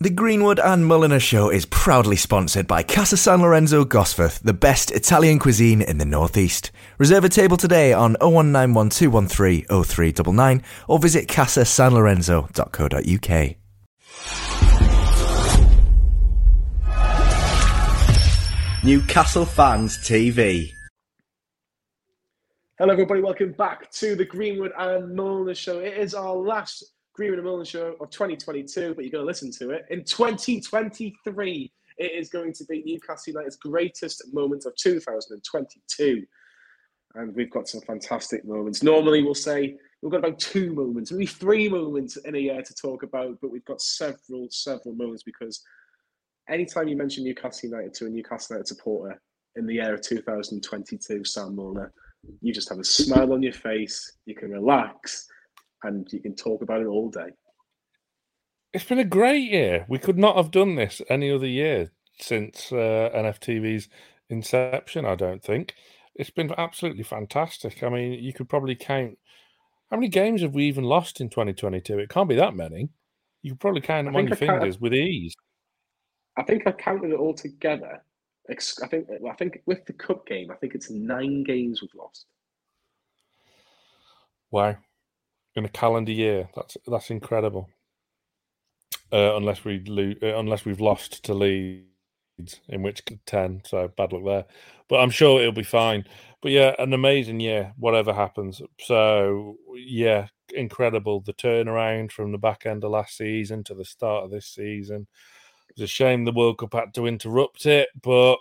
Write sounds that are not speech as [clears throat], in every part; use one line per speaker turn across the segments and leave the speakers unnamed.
The Greenwood and Mulliner Show is proudly sponsored by Casa San Lorenzo Gosforth, the best Italian cuisine in the Northeast. Reserve a table today on 01912130399 or visit casasanlorenzo.co.uk. Newcastle Fans TV.
Hello, everybody. Welcome back to the Greenwood and Mulliner Show. It is our last Greenwood and Mulliner Show of 2022, but you're going to listen to it. In 2023, it is going to be Newcastle United's greatest moment of 2022. And we've got some fantastic moments. Normally, we'll say we've got about two moments, maybe three moments in a year to talk about, but we've got several, several moments because anytime you mention Newcastle United to a Newcastle United supporter in the year of 2022, Sam Mulliner, you just have a smile on your face, you can relax, and you can talk about it all day.
It's been a great year. We could not have done this any other year since uh, NFTV's inception, I don't think. It's been absolutely fantastic. I mean, you could probably count how many games have we even lost in 2022? It can't be that many. You could probably count them on your fingers with ease.
I think I counted it all together. I think I think with the cup game, I think it's nine games we've lost.
Wow in a calendar year. That's that's incredible. Uh, unless we lose, uh, unless we've lost to Leeds, in which ten, so bad luck there. But I'm sure it'll be fine. But yeah, an amazing year, whatever happens. So yeah, incredible the turnaround from the back end of last season to the start of this season. It's a shame the World Cup had to interrupt it, but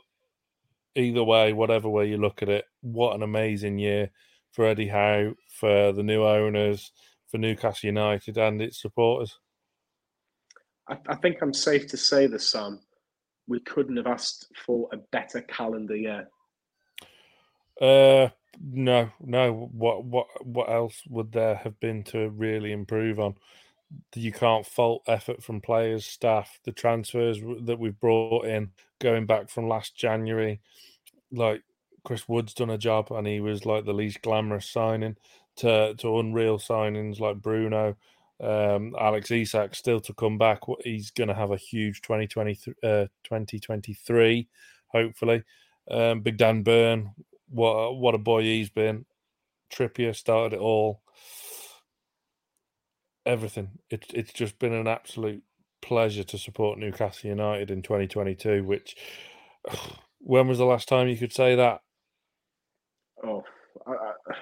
either way, whatever way you look at it, what an amazing year for Eddie Howe, for the new owners, for Newcastle United and its supporters?
I, I think I'm safe to say this, Sam. We couldn't have asked for a better calendar year.
Uh, no, no. What, what, what else would there have been to really improve on? You can't fault effort from players, staff, the transfers that we've brought in going back from last January. Like Chris Wood's done a job, and he was like the least glamorous signing to to unreal signings like Bruno, um, Alex Isak still to come back. He's going to have a huge 2020, uh, 2023, hopefully. Um, Big Dan Burn, what what a boy he's been. Trippier started it all. Everything. It, it's just been an absolute pleasure to support Newcastle United in 2022. Which, [sighs] when was the last time you could say that?
Oh, I, I,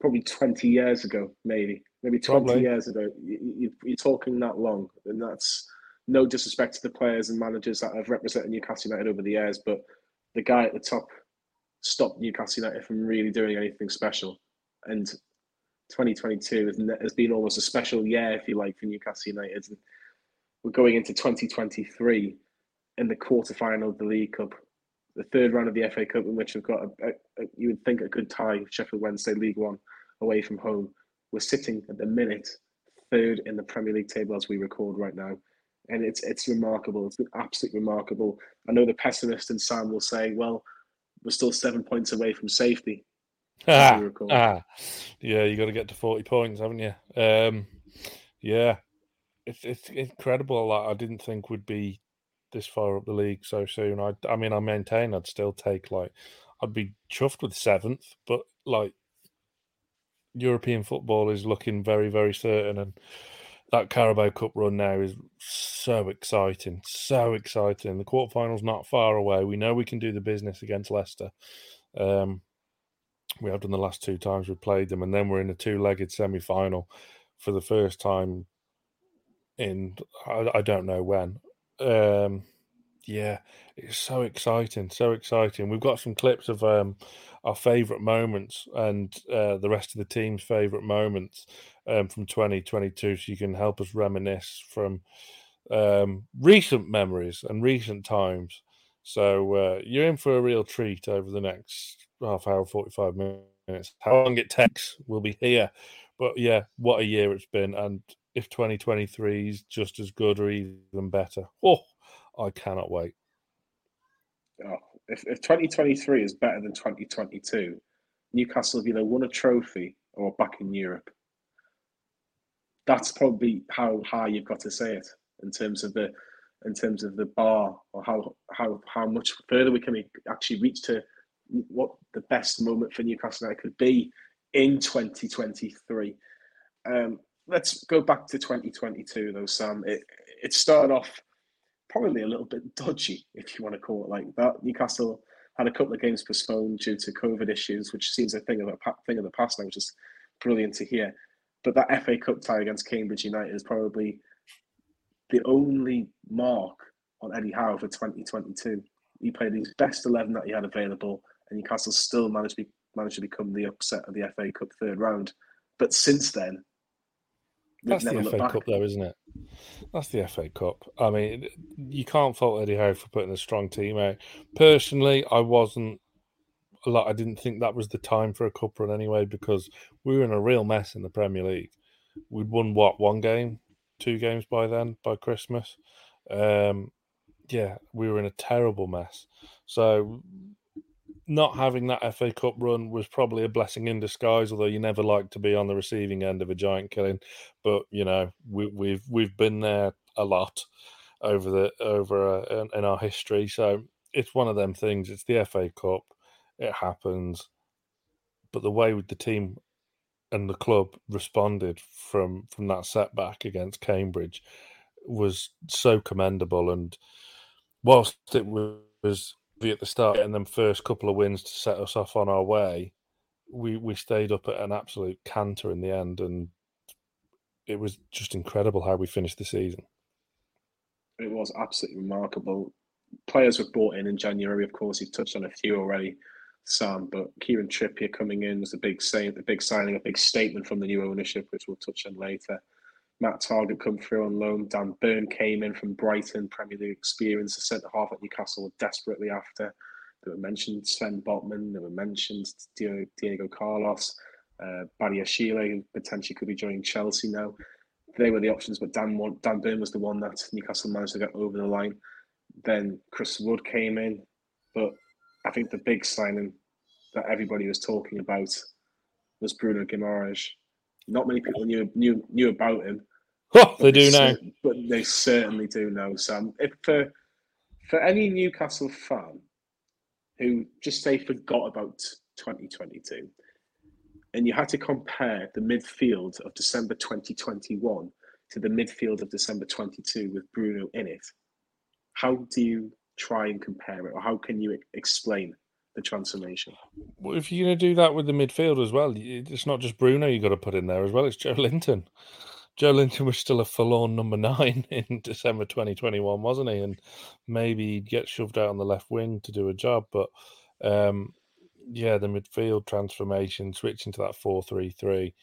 probably 20 years ago, maybe, maybe 20 probably. years ago. You, are talking that long, and that's no disrespect to the players and managers that have represented Newcastle United over the years, but the guy at the top stopped Newcastle United from really doing anything special. And 2022 has, has been almost a special year, if you like, for Newcastle United. And we're going into 2023 in the quarterfinal of the League Cup the third round of the FA Cup, in which we've got, a, a, a, you would think, a good tie, Sheffield Wednesday League One away from home. We're sitting at the minute third in the Premier League table as we record right now. And it's it's remarkable. It's been absolutely remarkable. I know the pessimist and Sam will say, well, we're still seven points away from safety. [laughs]
Ah, ah. Yeah, you got to get to 40 points, haven't you? Um, yeah, it's, it's incredible. Like, I didn't think would be this far up the league so soon. I, I mean, I maintain I'd still take like I'd be chuffed with seventh, but like European football is looking very, very certain, and that Carabao Cup run now is so exciting, so exciting. The quarterfinals not far away. We know we can do the business against Leicester. Um, we have done the last two times we played them, and then we're in a two-legged semi-final for the first time in I, I don't know when um, yeah, it's so exciting, so exciting. We've got some clips of um, our favourite moments and uh, the rest of the team's favourite moments um, from 2022, so you can help us reminisce from um, recent memories and recent times. So uh, you're in for a real treat over the next half hour, 45 minutes. How long it takes, we'll be here. But yeah, what a year it's been. And if 2023 is just as good or even better. Oh, I cannot wait.
Oh, if, if 2023 is better than 2022, Newcastle have either won a trophy or back in Europe. That's probably how high you've got to say it in terms of the in terms of the bar or how how how much further we can actually reach to what the best moment for Newcastle United could be in 2023. Um, let's go back to 2022 though, Sam. It it started off probably a little bit dodgy, if you want to call it like that. Newcastle had a couple of games postponed due to COVID issues, which seems a thing of a thing of the past now, which is brilliant to hear. But that FA Cup tie against Cambridge United is probably the only mark on Eddie Howe for 2022. He played his best 11 that he had available, and Newcastle still managed to, be, managed to become the upset of the FA Cup third round. But since then,
that's the FA. Cup, though, isn't it? That's the FA Cup. I mean, you can't fault Eddie Howe for putting a strong team out. Personally, I wasn't a lot. I didn't think that was the time for a cup run anyway because we were in a real mess in the Premier League. We'd won what one game, two games by then by Christmas. Um, yeah, we were in a terrible mess. So not having that FA Cup run was probably a blessing in disguise. Although you never like to be on the receiving end of a giant killing, but you know we, have we've, we've been there a lot over the over uh, in, in our history. So it's one of them things. It's the FA Cup. It happens, but the way the team and the club responded from from that setback against Cambridge was so commendable. And whilst it was at the start and then first couple of wins to set us off on our way, we we stayed up at an absolute canter in the end, and it was just incredible how we finished the season.
It was absolutely remarkable. Players were brought in in January, of course. You've touched on a few already, Sam. But Kieran Trippier coming in was a big saying, a big signing, a big statement from the new ownership, which we'll touch on later. Matt Targett come through on loan. Dan Burn came in from Brighton, Premier League experience, a centre half at Newcastle were desperately after. They were mentioned Sven Botman, they were mentioned Diego Carlos, uh, Badiashile, who potentially could be joining Chelsea now. They were the options, but Dan, Dan Burn was the one that Newcastle managed to get over the line. Then Chris Wood came in, but I think the big signing that everybody was talking about was Bruno Guimaraes. Not many people knew knew knew about him.
Oh, they do now,
but they certainly do know. Sam, if for for any Newcastle fan who just say forgot about 2022, and you had to compare the midfield of December 2021 to the midfield of December 22 with Bruno in it, how do you try and compare it, or how can you explain the transformation.
Well, if you're going to do that with the midfield as well, it's not just Bruno you've got to put in there as well. It's Joelinton. Joelinton was still a forlorn number nine [laughs] in December 2021, wasn't he? And maybe he'd get shoved out on the left wing to do a job. But um, yeah, the midfield transformation, switching to that 4 3 3,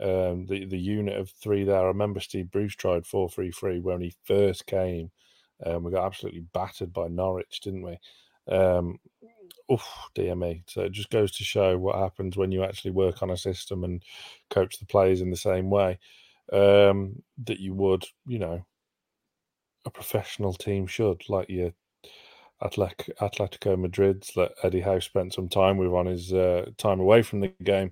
um, the, the unit of three there. I remember Steve Bruce tried 4 3 3 when he first came. Um, we got absolutely battered by Norwich, didn't we? Um, oof, dear me. So it just goes to show what happens when you actually work on a system and coach the players in the same way um, that you would, you know, a professional team should, like your Atletico, Madrid's that Eddie Howe spent some time with on his uh, time away from the game.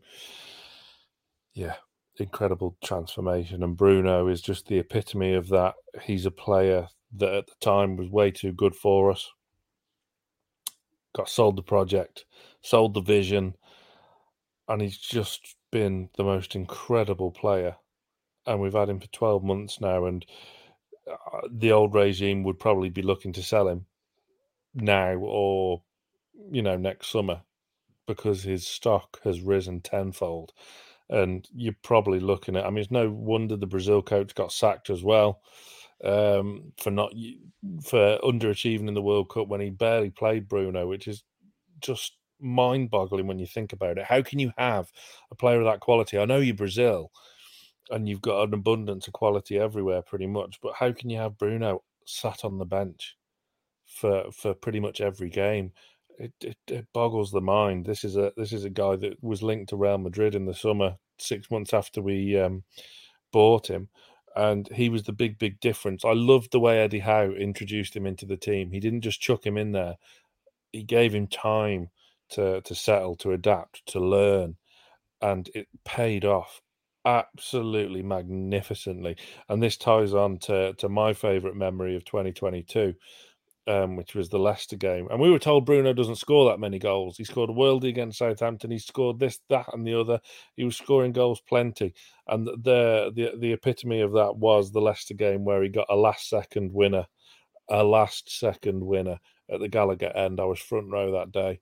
Yeah, incredible transformation. And Bruno is just the epitome of that. He's a player that at the time was way too good for us got sold the project, sold the vision, and he's just been the most incredible player. And we've had him for 12 months now, and uh, the old regime would probably be looking to sell him now or, you know, next summer because his stock has risen tenfold. And you're probably looking at, I mean, it's no wonder the Brazil coach got sacked as well um, for not for underachieving in the World Cup when he barely played Bruno, which is just mind-boggling when you think about it. How can you have a player of that quality? I know you're Brazil, and you've got an abundance of quality everywhere, pretty much. But how can you have Bruno sat on the bench for for pretty much every game? It, it, it boggles the mind. This is a this is a guy that was linked to Real Madrid in the summer, six months after we um, bought him and he was the big, big difference. I loved the way Eddie Howe introduced him into the team. He didn't just chuck him in there; he gave him time to to settle, to adapt, to learn, and it paid off absolutely magnificently. And this ties on to, to my favourite memory of 2022, um, which was the Leicester game. And we were told Bruno doesn't score that many goals. He scored a worldie against Southampton. He scored this, that, and the other. He was scoring goals plenty. And the the the epitome of that was the Leicester game where he got a last second winner, a last second winner at the Gallowgate end. I was front row that day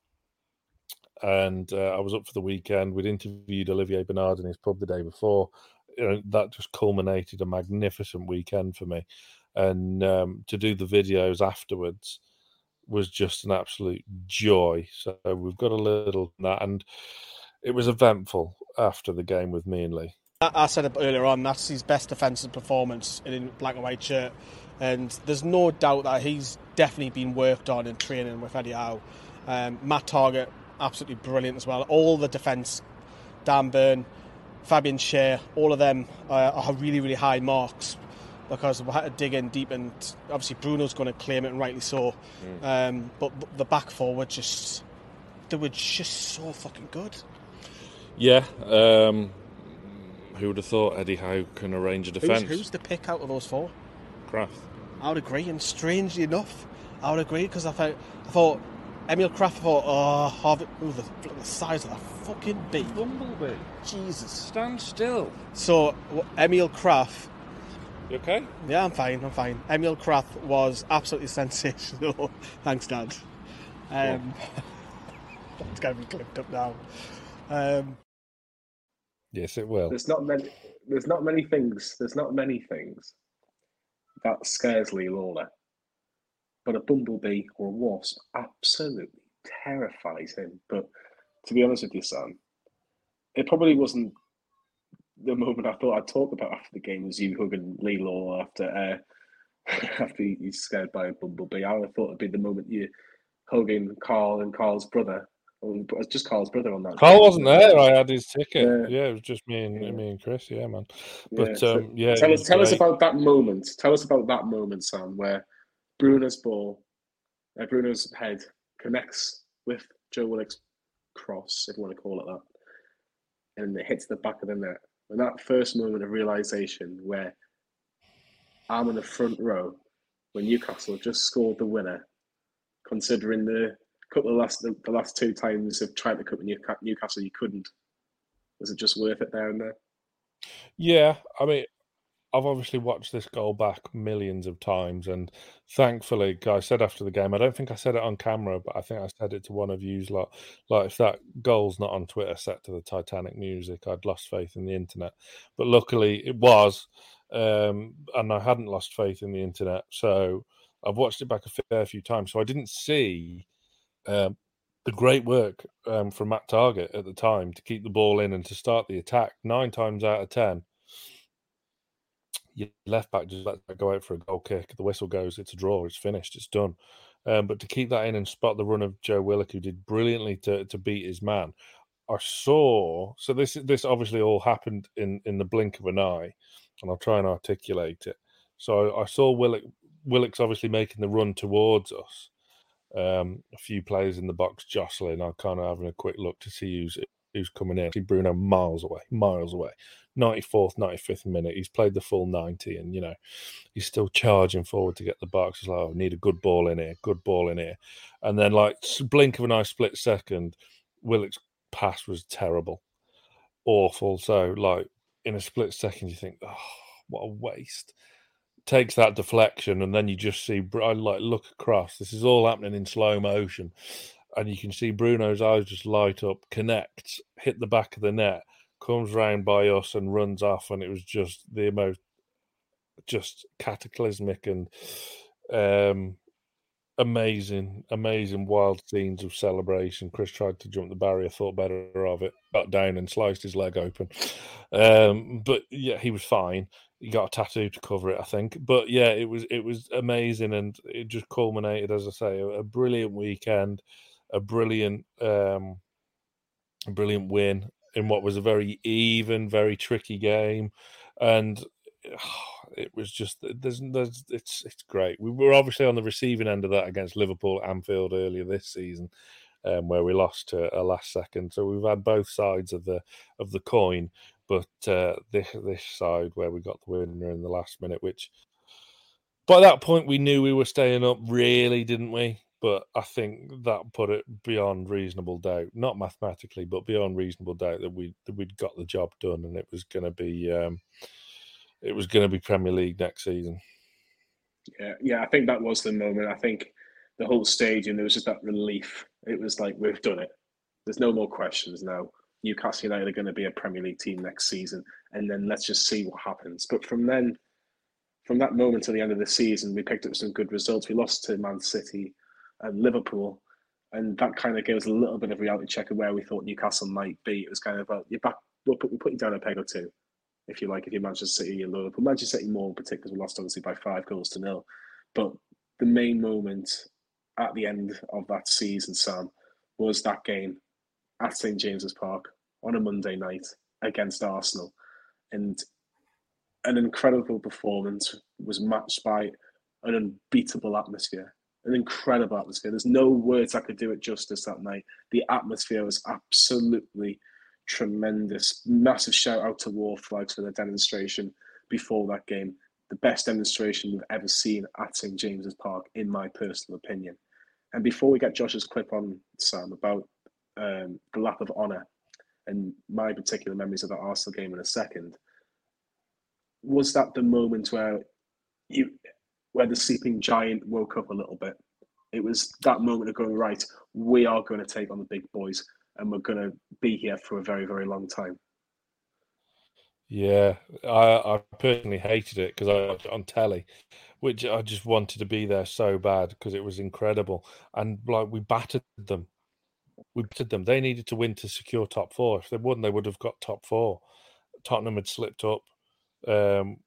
and uh, I was up for the weekend. We'd interviewed Olivier Bernard in his pub the day before. You know, that just culminated a magnificent weekend for me, and um, to do the videos afterwards was just an absolute joy. So we've got a little that, and it was eventful after the game with me and Lee.
I said earlier on that's his best defensive performance in black and white shirt, and there's no doubt that he's definitely been worked on in training with Eddie Howe. Um, Matt Targett absolutely brilliant as well. All the defence, Dan Burn, Fabian Schär, all of them uh, are really, really high marks because we had to dig in deep and obviously Bruno's going to claim it and rightly so. Mm. Um, but the back four were just, they were just so fucking good.
Yeah. Um, who would have thought Eddie Howe can arrange a defence?
Who's, who's the pick out of those four?
Krafth.
I would agree, and strangely enough, I would agree because I thought, I thought Emil Krafth thought, oh, Harvey, ooh, the, the size of that fucking bee.
Bumblebee.
Jesus.
Stand still.
So, Emil Krafth.
You okay?
Yeah, I'm fine, I'm fine. Emil Krafth was absolutely [laughs] sensational. Thanks, Dad. Um, [laughs] it's going to be clipped up now. Um,
yes, it will.
There's not many. There's not many things. There's not many things that scares Lee Lawler but a bumblebee or a wasp absolutely terrifies him. But to be honest with you, Sam, it probably wasn't the moment I thought I'd talk about after the game was you hugging Lee Law after uh, [laughs] after he's scared by a bumblebee. I thought it'd be the moment you hugging Carl and Carl's brother. It was just Carl's brother on that.
Carl wasn't there. I had his ticket. Yeah, yeah it was just me and yeah. me and Chris. Yeah, man. But yeah, so um, yeah
tell us tell us about that moment. Tell us about that moment, Sam, where Bruno's ball, uh, Bruno's head connects with Joe Willock's cross, if you want to call it that, and it hits the back of the net. And that first moment of realization where I'm in the front row when Newcastle just scored the winner, considering the couple of last the, the last two times of trying to cut Newcastle, you couldn't. Was it just worth it there and there?
Yeah, I mean, I've obviously watched this goal back millions of times, and thankfully, I said after the game, I don't think I said it on camera, but I think I said it to one of you. Like, like if that goal's not on Twitter set to the Titanic music, I'd lost faith in the internet. But luckily, it was, um, and I hadn't lost faith in the internet. So I've watched it back a fair few times. So I didn't see um, the great work um, from Matt Targett at the time to keep the ball in and to start the attack. Nine times out of ten your left back just let that go out for a goal kick. The whistle goes, it's a draw, it's finished, it's done. Um, but to keep that in and spot the run of Joe Willock, who did brilliantly to, to beat his man, I saw. So this this obviously all happened in in the blink of an eye, and I'll try and articulate it. So I saw Willock Willock's obviously making the run towards us. Um, a few players in the box jostling. I'm kind of having a quick look to see who's who's coming in. See Bruno miles away, miles away. 94th, 95th minute. He's played the full 90 and, you know, he's still charging forward to get the box. It's like, oh, need a good ball in here, good ball in here. And then, like, blink of an eye, split second, Willock's pass was terrible, awful. So, like, in a split second, you think, oh, what a waste. Takes that deflection, and then you just see, I like, look across. This is all happening in slow motion. And you can see Bruno's eyes just light up, connects, hit the back of the net comes round by us and runs off, and it was just the most just cataclysmic and um, amazing, amazing wild scenes of celebration. Chris tried to jump the barrier, thought better of it, got down and sliced his leg open. Um, but yeah, he was fine. He got a tattoo to cover it, I think. But yeah, it was it was amazing, and it just culminated, as I say, a, a brilliant weekend, a brilliant, um, a brilliant win, in what was a very even, very tricky game, and [sighs] it was just there's, there's it's it's great. We were obviously on the receiving end of that against Liverpool at Anfield earlier this season, um, where we lost to a last second. So we've had both sides of the of the coin, But uh, this this side where we got the winner in the last minute, which by that point we knew we were staying up, really, didn't we? But I think that put it beyond reasonable doubt, not mathematically, but beyond reasonable doubt that we that we'd got the job done and it was going to be um, it was going to be Premier League next season.
Yeah, yeah, I think that was the moment. I think the whole stadium there was just that relief. It was like we've done it. There's no more questions now. Newcastle United are going to be a Premier League team next season, and then let's just see what happens. But from then, from that moment to the end of the season, we picked up some good results. We lost to Man City and Liverpool, and that kind of gave us a little bit of reality check of where we thought Newcastle might be. It was kind of, well, you're back. We'll put, we'll put you down a peg or two, if you like. If you're Manchester City and Liverpool, Manchester City more in particular, we lost obviously by five goals to nil. But the main moment at the end of that season, Sam, was that game at St James's Park on a Monday night against Arsenal, and an incredible performance was matched by an unbeatable atmosphere. An incredible atmosphere. There's no words I could do it justice that night. The atmosphere was absolutely tremendous. Massive shout out to Wor Flags for the demonstration before that game. The best demonstration we've ever seen at St James's Park, in my personal opinion. And before we get Josh's clip on, Sam, about um, the lap of honour and my particular memories of that Arsenal game in a second, was that the moment where you where the sleeping giant woke up a little bit? It was that moment of going right. We are going to take on the big boys, and we're going to be here for a very, very long time.
Yeah, I, I personally hated it because I was on telly, which I just wanted to be there so bad because it was incredible. And like we battered them, we battered them. They needed to win to secure top four. If they won, they would have got top four. Tottenham had slipped up. Um,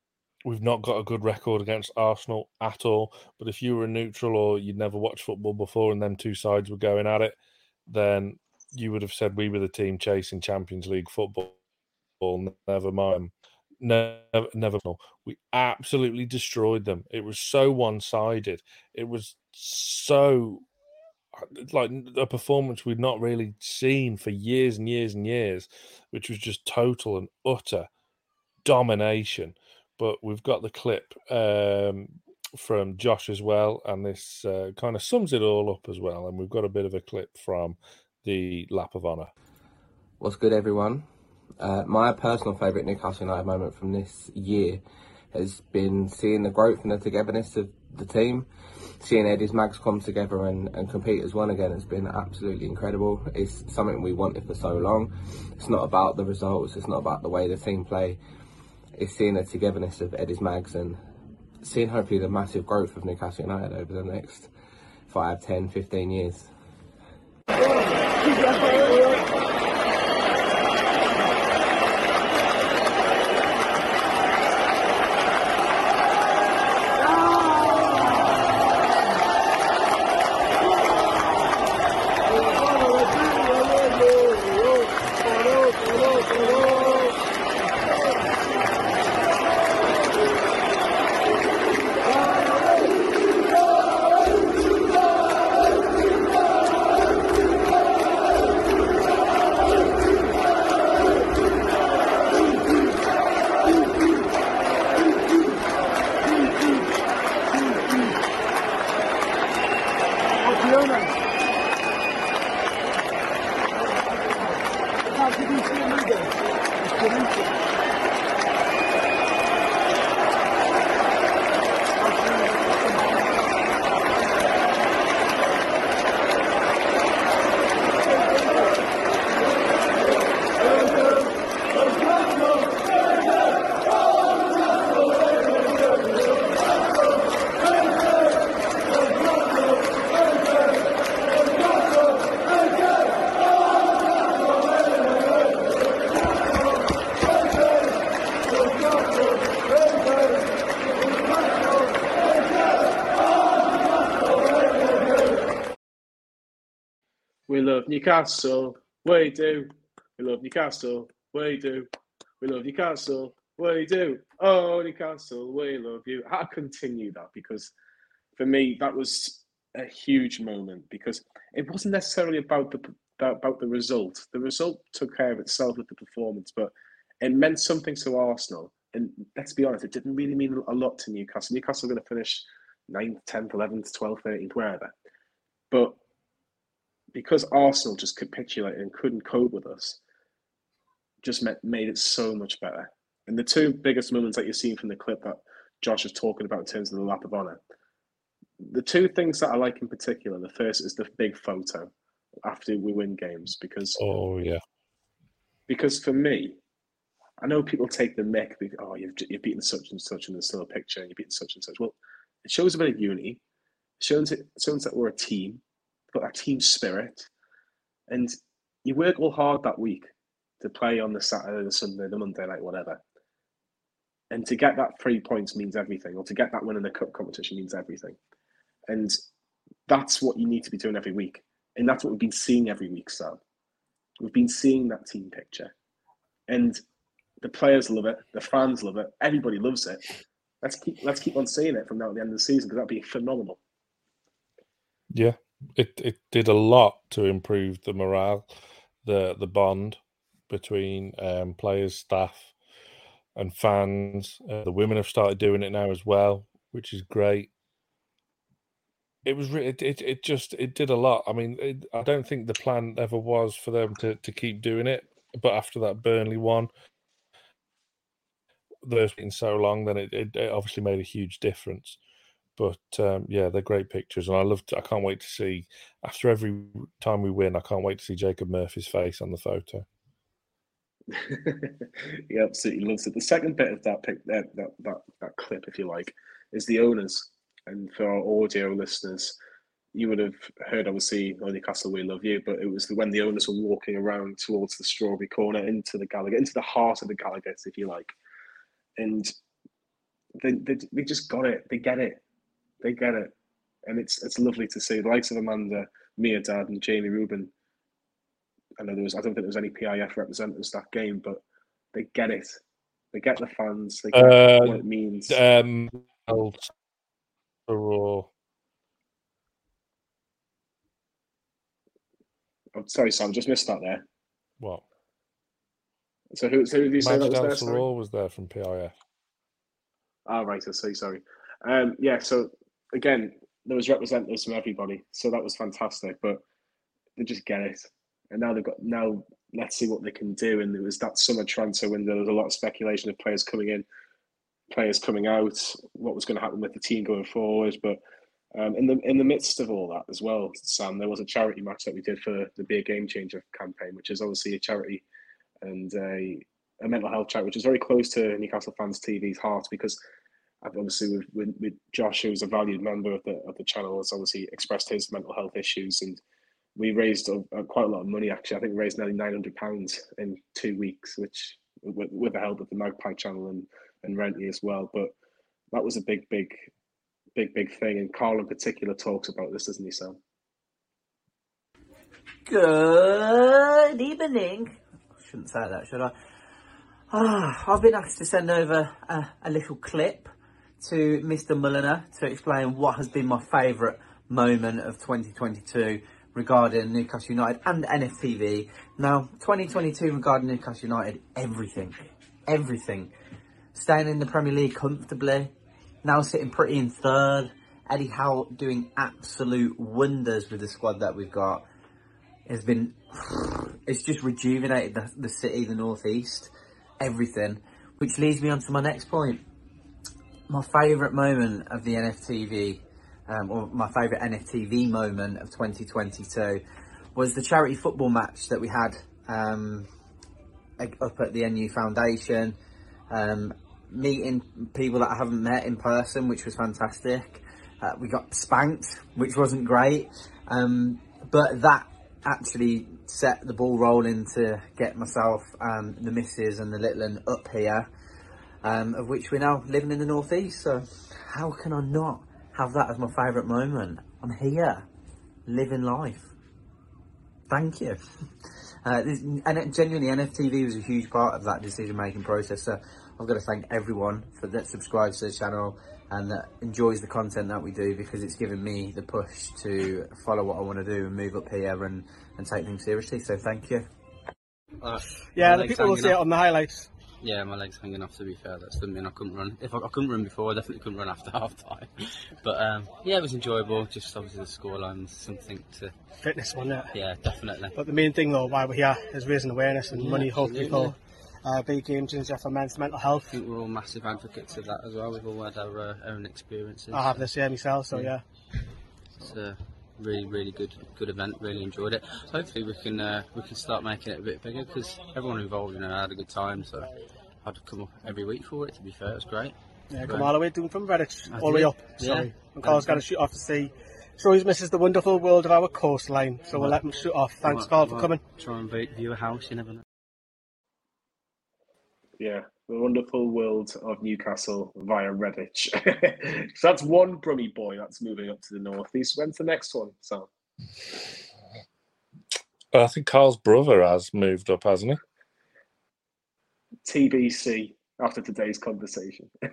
we've not got a good record against Arsenal at all. But if you were a neutral or you'd never watched football before and them two sides were going at it, then you would have said we were the team chasing Champions League football. Never mind. Never, never. We absolutely destroyed them. It was so one sided. It was so like a performance we'd not really seen for years and years and years, which was just total and utter domination. But we've got the clip um, from Josh as well, and this uh, kind of sums it all up as well. And we've got a bit of a clip from the lap of honour.
What's good, everyone? Uh, my personal favourite Newcastle United moment from this year has been seeing the growth and the togetherness of the team. Seeing Eddie's Mags come together and, and compete as one again has been absolutely incredible. It's something we wanted for so long. It's not about the results, it's not about the way the team play. It's seeing the togetherness of Eddie's Mags and seeing hopefully the massive growth of Newcastle United over the next 5, 10, 15 years. [laughs]
Newcastle, we do. We love Newcastle, we do. We love Newcastle, we do. Oh, Newcastle, we love you. I continue that because for me that was a huge moment because it wasn't necessarily about the about the result. The result took care of itself with the performance, but it meant something to Arsenal. And let's be honest, it didn't really mean a lot to Newcastle. Newcastle were going to finish 9th, 10th, 11th, 12th, 13th, wherever. But because Arsenal just capitulated and couldn't cope with us, just made it so much better. And the two biggest moments that you've seen from the clip that Josh is talking about in terms of the lap of honour, the two things that I like in particular, the first is the big photo after we win games because
oh yeah,
because for me, I know people take the mick. Oh, you've you've beaten such and such, and there's still a picture, and you've beaten such and such. Well, it shows a bit of unity. It shows it shows that we're a team. Got that team spirit, and you work all hard that week to play on the Saturday, the Sunday, the Monday like whatever. And to get that three points means everything, or to get that win in the cup competition means everything. And that's what you need to be doing every week. And that's what we've been seeing every week, Sam. We've been seeing that team picture. And the players love it, the fans love it, everybody loves it. Let's keep let's keep on seeing it from now to the end of the season because that'd be phenomenal.
Yeah. It it did a lot to improve the morale, the the bond between um, players, staff, and fans. Uh, the women have started doing it now as well, which is great it was it, it it just it did a lot. I mean, it, I don't think the plan ever was for them to to keep doing it, but after that Burnley one, there's been so long, then it, it, it obviously made a huge difference. But um, yeah, they're great pictures, and I love. To, I can't wait to see after every time we win. I can't wait to see Jacob Murphy's face on the photo. [laughs]
he absolutely loves it. The second bit of that pic, that, that that that clip, if you like, is the owners and for our audio listeners, you would have heard obviously on Newcastle We Love You, but it was when the owners were walking around towards the strawberry corner into the Gallowgate, into the heart of the Gallowgate, if you like. And they, they, they just got it. They get it. They get it. And it's it's lovely to see the likes of Amanda, Mehrdad, and Jamie Reuben. I know there was I don't think there was any PIF representatives that game, but they get it. They get the fans. They get uh, what it means.
Um, or
I'm sorry, Sam, just missed that there.
What?
So who, so who did you say that was there?
was there from PIF.
Ah, oh, right. I see. Sorry. Um, yeah. So again, there was representatives from everybody, so that was fantastic. But they just get it, and now they've got now. Let's see what they can do. And there was that summer transfer window. There was a lot of speculation of players coming in players coming out, what was going to happen with the team going forward. But um, in the in the midst of all that as well, Sam, there was a charity match that we did for the Be a Game Changer campaign, which is obviously a charity and a, a mental health charity, which is very close to Newcastle fans TV's heart because obviously with, with, with Josh, who's a valued member of the of the channel, has obviously expressed his mental health issues and we raised a, a, quite a lot of money actually. I think we raised nearly nine hundred pounds in two weeks, which with, with the help of the Magpie channel and and Renty as well. But that was a big, big, big, big thing. And Carl in particular talks about this, doesn't he, Sam?
Good evening. I shouldn't say that, should I? Ah, I've been asked to send over a, a little clip to Mr. Mulliner to explain what has been my favourite moment of 2022 regarding Newcastle United and NFTV. Now, 2022 regarding Newcastle United, everything, everything staying in the Premier League comfortably, now sitting pretty in third. Eddie Howe doing absolute wonders with the squad that we've got. It's been, [sighs] it's just rejuvenated the, the city, the northeast, everything. Which leads me on to my next point. My favourite moment of the NFTV, um, or my favourite NFTV moment of 2022, was the charity football match that we had um, up at the NU Foundation um, meeting people that I haven't met in person, which was fantastic. Uh, we got spanked, which wasn't great, um, but that actually set the ball rolling to get myself and the missus and the little one up here, um, of which we're now living in the northeast. So how can I not have that as my favourite moment? I'm here, living life. Thank you. [laughs] Uh, and genuinely, NFTV was a huge part of that decision making process. So I've got to thank everyone for that subscribes to the channel and that enjoys the content that we do because it's given me the push to follow what I want to do and move up here and, and take things seriously. So thank you.
Uh, yeah, the people will see it on the highlights.
Yeah, my legs hanging off. To be fair, that's something I couldn't run. If I, I couldn't run before, I definitely couldn't run after [laughs] half time. but um, yeah, it was enjoyable. Just obviously the scoreline something to
fitness, wasn't it?
Yeah, definitely.
But the main thing though, why we're here is raising awareness and yeah, money, for uh, big game changer for men's mental health.
I think we're all massive advocates of that as well. We've all had our uh, own experiences.
I have this year myself, so yeah. yeah.
A really, really good, good event. Really enjoyed it. Hopefully, we can uh, we can start making it a bit bigger because everyone involved, you know, had a good time. So I'd come up every week for it. To be fair, it was great.
Yeah, come all the way down from Redditch, all the way up. Sorry, yeah. and Carl's got to shoot off to sea. So he misses the wonderful world of our coastline. So we'll let him shoot off. Thanks, Carl, for coming.
Try and view a house. You never know.
Yeah, the wonderful world of Newcastle via Redditch. [laughs] so that's one Brummy boy that's moving up to the northeast. When's the next one, Sam?
I think Carl's brother has moved up, hasn't
he? TBC after today's conversation. [laughs]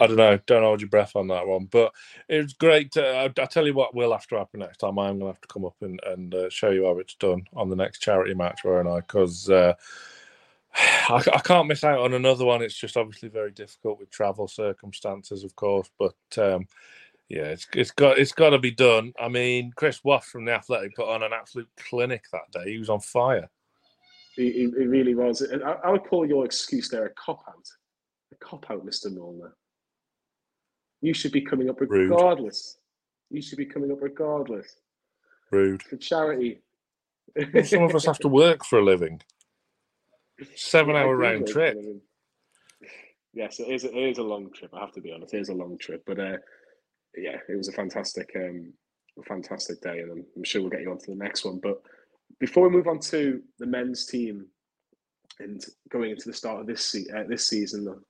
I don't know. Don't hold your breath on that one. But it's great. To, I, I, tell you what will have to happen next time. I'm going to have to come up and, and uh, show you how it's done on the next charity match, won't I? Because uh, I, I, can't miss out on another one. It's just obviously very difficult with travel circumstances, of course. But um, yeah, it's it's got it's got to be done. I mean, Chris Waugh from the Athletic put on an absolute clinic that day. He was on fire.
He, he really was. I, I, would call your excuse there a cop out. A cop out, Mister Mulliner. You should be coming up regardless. Rude. You should be coming up regardless.
Rude.
For charity.
Well, some of us have to work for a living. Seven hour round trip.
Yes, it is, it is a long trip. I have to be honest. It is a long trip, but uh, yeah, it was a fantastic, um, fantastic day, and I'm, I'm sure we'll get you on to the next one. But before we move on to the men's team and going into the start of this se- uh, this season,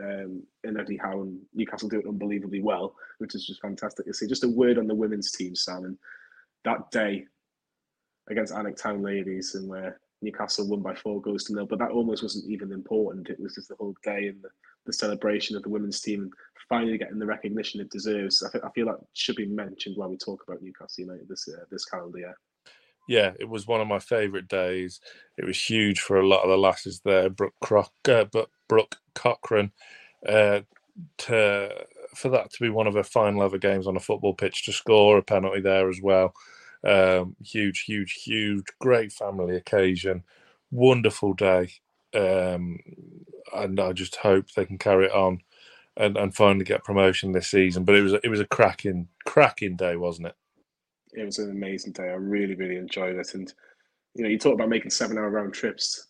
um, in Eddie Howe and Newcastle do it unbelievably well, which is just fantastic to see. Just a word on the women's team, Sam, and that day against Alnwick Town Ladies, and where Newcastle won by four goals to nil, but that almost wasn't even important. It was just the whole day and the, the celebration of the women's team finally getting the recognition it deserves. I, th- I feel that should be mentioned while we talk about Newcastle United this uh, this calendar year.
Yeah, it was one of my favourite days. It was huge for a lot of the lasses there. Brooke, Croc, uh, Brooke Cochrane, uh, to for that to be one of her final ever games on a football pitch to score a penalty there as well. Um, huge, huge, huge, great family occasion, wonderful day, um, and I just hope they can carry it on and, and finally get promotion this season. But it was it was a cracking, cracking day, wasn't it?
It was an amazing day. I really, really enjoyed it. And you know, you talk about making seven-hour round trips.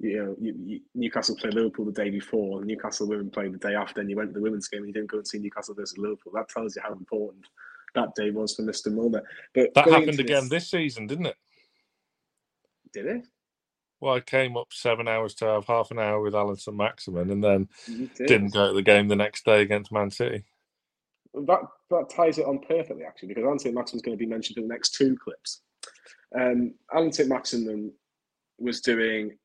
You know, you, you, Newcastle played Liverpool the day before, and Newcastle women played the day after, and you went to the women's game and you didn't go and see Newcastle versus Liverpool. That tells you how important that day was for Mr. Mulliner. But
that happened again this, this season, didn't it?
Did it?
Well, I came up seven hours to have half an hour with Allan Saint-Maximin, and then did. not go to the game the next day against Man City.
That that ties it on perfectly, actually, because Allan Saint-Maximin is going to be mentioned in the next two clips. Um, Allan Saint-Maximin was doing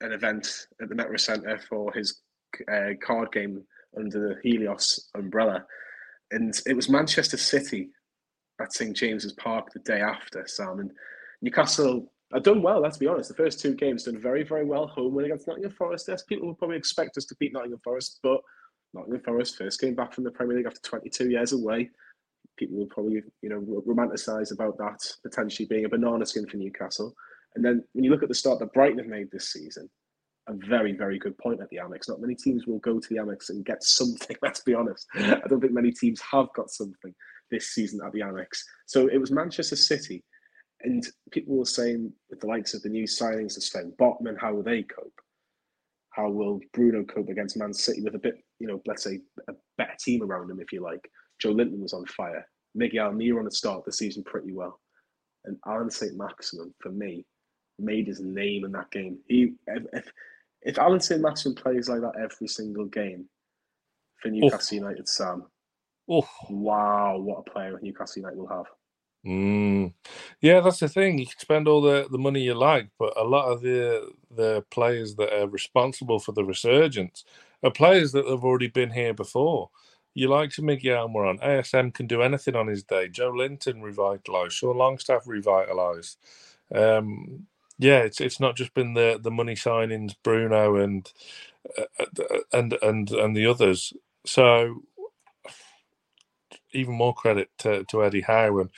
an event at the Metro Centre for his uh, card game under the Helios umbrella, and it was Manchester City at St James's Park the day after, Sam. And Newcastle have done well, let's be honest. The first two games done very, very well. Home win against Nottingham Forest. Yes, people would probably expect us to beat Nottingham Forest, but Nottingham Forest first came back from the Premier League after 22 years away. People will probably, you know, romanticise about that potentially being a banana skin for Newcastle. And then when you look at the start that Brighton have made this season, a very, very good point at the Amex. Not many teams will go to the Amex and get something, [laughs] let's be honest. I don't think many teams have got something this season at the Amex. So it was Manchester City. And people were saying, with the likes of the new signings of Sven Botman, how will they cope? How will Bruno cope against Man City with a bit, you know, let's say a better team around him, if you like? Joelinton was on fire. Miguel Almiron had started the season pretty well. And Allan Saint-Maximin, for me, made his name in that game. He, if, if Allan Saint-Maximin plays like that every single game for Newcastle Oof. United, Sam, Oof. wow, what a player Newcastle United will have.
Mm. Yeah, that's the thing. You can spend all the, the money you like, but a lot of the the players that are responsible for the resurgence are players that have already been here before. You like to Miguel Almiron. ASM can do anything on his day. Joelinton revitalised. Sean Longstaff revitalised. Um, yeah, it's it's not just been the the money signings, Bruno and uh, and and and the others. So even more credit to, to Eddie Howe and